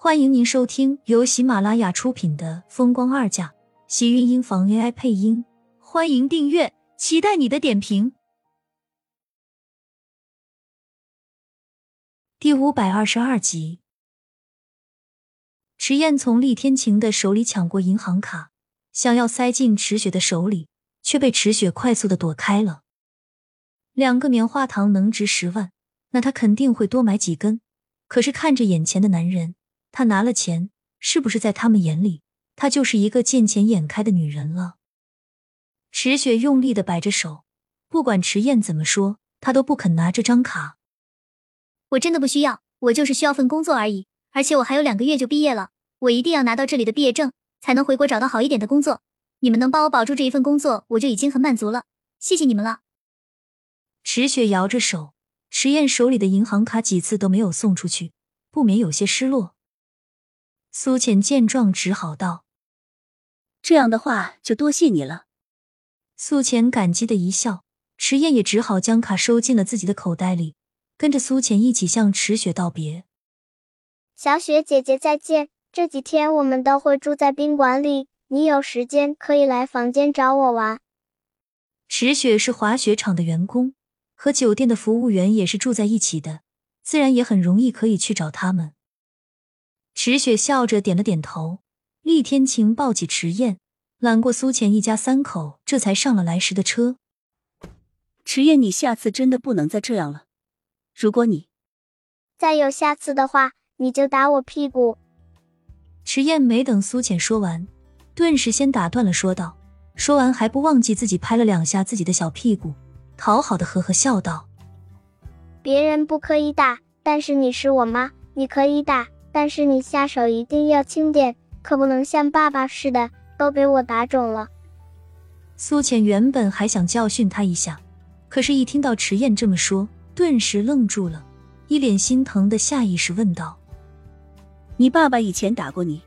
欢迎您收听由喜马拉雅出品的《风光二嫁》，喜运音房 AI 配音。欢迎订阅，期待你的点评。第五百二十二集，池燕从厉天晴的手里抢过银行卡，想要塞进池雪的手里，却被池雪快速的躲开了。两个棉花糖能值十万，那他肯定会多买几根。可是看着眼前的男人。他拿了钱，是不是在他们眼里，她就是一个见钱眼开的女人了？池雪用力的摆着手，不管池燕怎么说，她都不肯拿这张卡。我真的不需要，我就是需要份工作而已。而且我还有两个月就毕业了，我一定要拿到这里的毕业证，才能回国找到好一点的工作。你们能帮我保住这一份工作，我就已经很满足了。谢谢你们了。池雪摇着手，池燕手里的银行卡几次都没有送出去，不免有些失落。苏浅见状，只好道：“这样的话，就多谢你了。”苏浅感激的一笑，池燕也只好将卡收进了自己的口袋里，跟着苏浅一起向池雪道别：“小雪姐姐再见，这几天我们都会住在宾馆里，你有时间可以来房间找我玩。”池雪是滑雪场的员工，和酒店的服务员也是住在一起的，自然也很容易可以去找他们。池雪笑着点了点头，厉天晴抱起池燕，揽过苏浅一家三口，这才上了来时的车。池燕，你下次真的不能再这样了。如果你再有下次的话，你就打我屁股。池燕没等苏浅说完，顿时先打断了，说道：“说完还不忘记自己拍了两下自己的小屁股，讨好的呵呵笑道：别人不可以打，但是你是我妈，你可以打。”但是你下手一定要轻点，可不能像爸爸似的都被我打肿了。苏浅原本还想教训他一下，可是，一听到迟燕这么说，顿时愣住了，一脸心疼的下意识问道：“你爸爸以前打过你？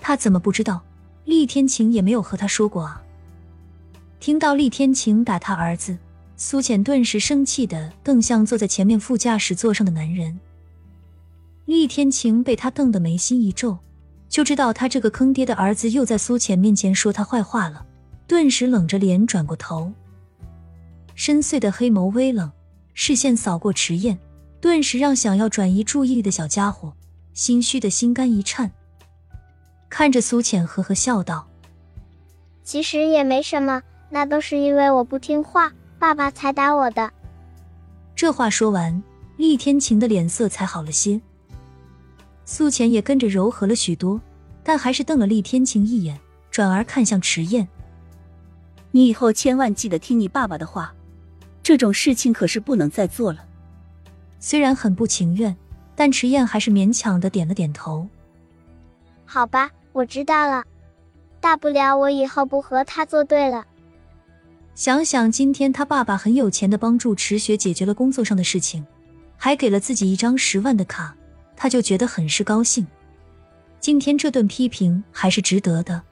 他怎么不知道？厉天晴也没有和他说过啊。”听到厉天晴打他儿子，苏浅顿时生气的更像坐在前面副驾驶座上的男人。厉天晴被他瞪得眉心一皱，就知道他这个坑爹的儿子又在苏浅面前说他坏话了，顿时冷着脸转过头，深邃的黑眸微冷，视线扫过池燕，顿时让想要转移注意力的小家伙心虚的心肝一颤，看着苏浅呵呵笑道：“其实也没什么，那都是因为我不听话，爸爸才打我的。”这话说完，厉天晴的脸色才好了些。苏浅也跟着柔和了许多，但还是瞪了厉天晴一眼，转而看向迟燕：“你以后千万记得听你爸爸的话，这种事情可是不能再做了。”虽然很不情愿，但迟燕还是勉强的点了点头：“好吧，我知道了。大不了我以后不和他作对了。”想想今天他爸爸很有钱的帮助池雪解决了工作上的事情，还给了自己一张十万的卡。他就觉得很是高兴，今天这顿批评还是值得的。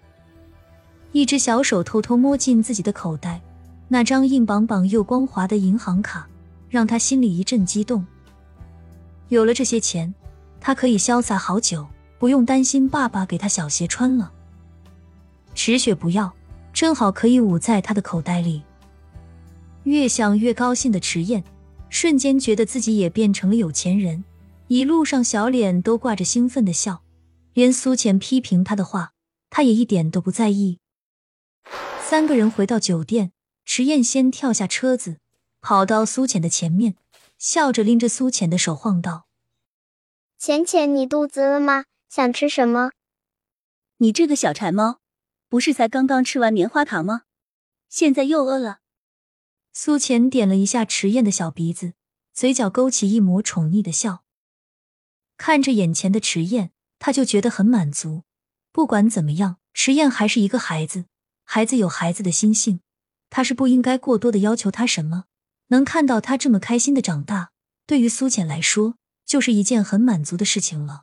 一只小手偷偷摸进自己的口袋，那张硬邦邦又光滑的银行卡让他心里一阵激动。有了这些钱，他可以潇洒好久，不用担心爸爸给他小鞋穿了。池雪不要，正好可以捂在他的口袋里。越想越高兴的池燕，瞬间觉得自己也变成了有钱人。一路上，小脸都挂着兴奋的笑，连苏浅批评他的话，他也一点都不在意。三个人回到酒店，池燕先跳下车子，跑到苏浅的前面，笑着拎着苏浅的手晃道：“浅浅，你肚子饿吗？想吃什么？你这个小馋猫，不是才刚刚吃完棉花糖吗？现在又饿了？”苏浅点了一下池燕的小鼻子，嘴角勾起一抹宠溺的笑。看着眼前的迟燕，他就觉得很满足。不管怎么样，迟燕还是一个孩子，孩子有孩子的心性，他是不应该过多的要求他什么。能看到他这么开心的长大，对于苏浅来说，就是一件很满足的事情了。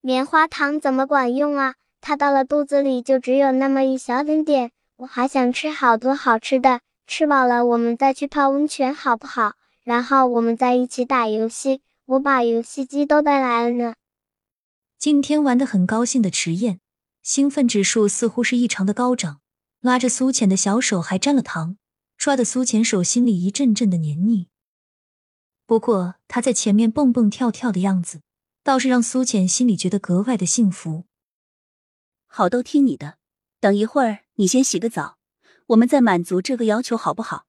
棉花糖怎么管用啊？它到了肚子里就只有那么一小点点，我还想吃好多好吃的。吃饱了，我们再去泡温泉好不好？然后我们再一起打游戏。我把游戏机都带来了呢。今天玩的很高兴的迟燕，兴奋指数似乎是异常的高涨，拉着苏浅的小手还沾了糖，抓的苏浅手心里一阵阵的黏腻。不过他在前面蹦蹦跳跳的样子，倒是让苏浅心里觉得格外的幸福。好，都听你的。等一会儿你先洗个澡，我们再满足这个要求，好不好？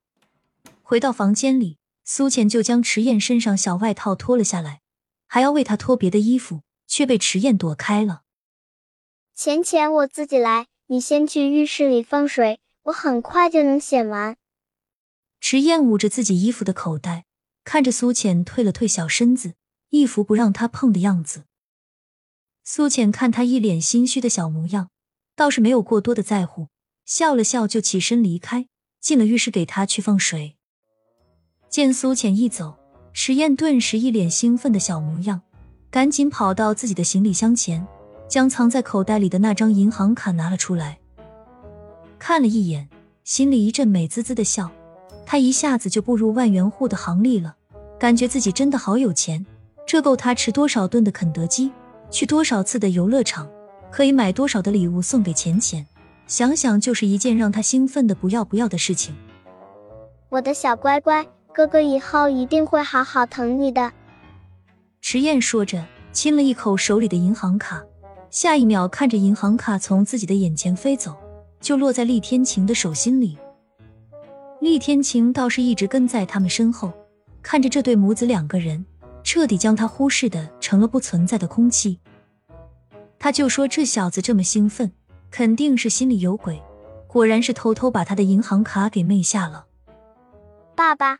回到房间里，苏浅就将迟燕身上小外套脱了下来，还要为她脱别的衣服，却被迟燕躲开了。浅浅，我自己来，你先去浴室里放水，我很快就能洗完。迟燕捂着自己衣服的口袋。看着苏浅退了退小身子，一副不让她碰的样子。苏浅看他一脸心虚的小模样，倒是没有过多的在乎，笑了笑就起身离开，进了浴室给他去放水。见苏浅一走，石燕顿时一脸兴奋的小模样，赶紧跑到自己的行李箱前，将藏在口袋里的那张银行卡拿了出来，看了一眼，心里一阵美滋滋的笑。他一下子就步入万元户的行列了，感觉自己真的好有钱，这够他吃多少顿的肯德基，去多少次的游乐场，可以买多少的礼物送给钱钱，想想就是一件让他兴奋的不要不要的事情。我的小乖乖，哥哥以后一定会好好疼你的。迟燕说着，亲了一口手里的银行卡，下一秒看着银行卡从自己的眼前飞走，就落在厉天晴的手心里。厉天晴倒是一直跟在他们身后，看着这对母子两个人，彻底将他忽视的成了不存在的空气。他就说这小子这么兴奋，肯定是心里有鬼，果然是偷偷把他的银行卡给昧下了。爸爸，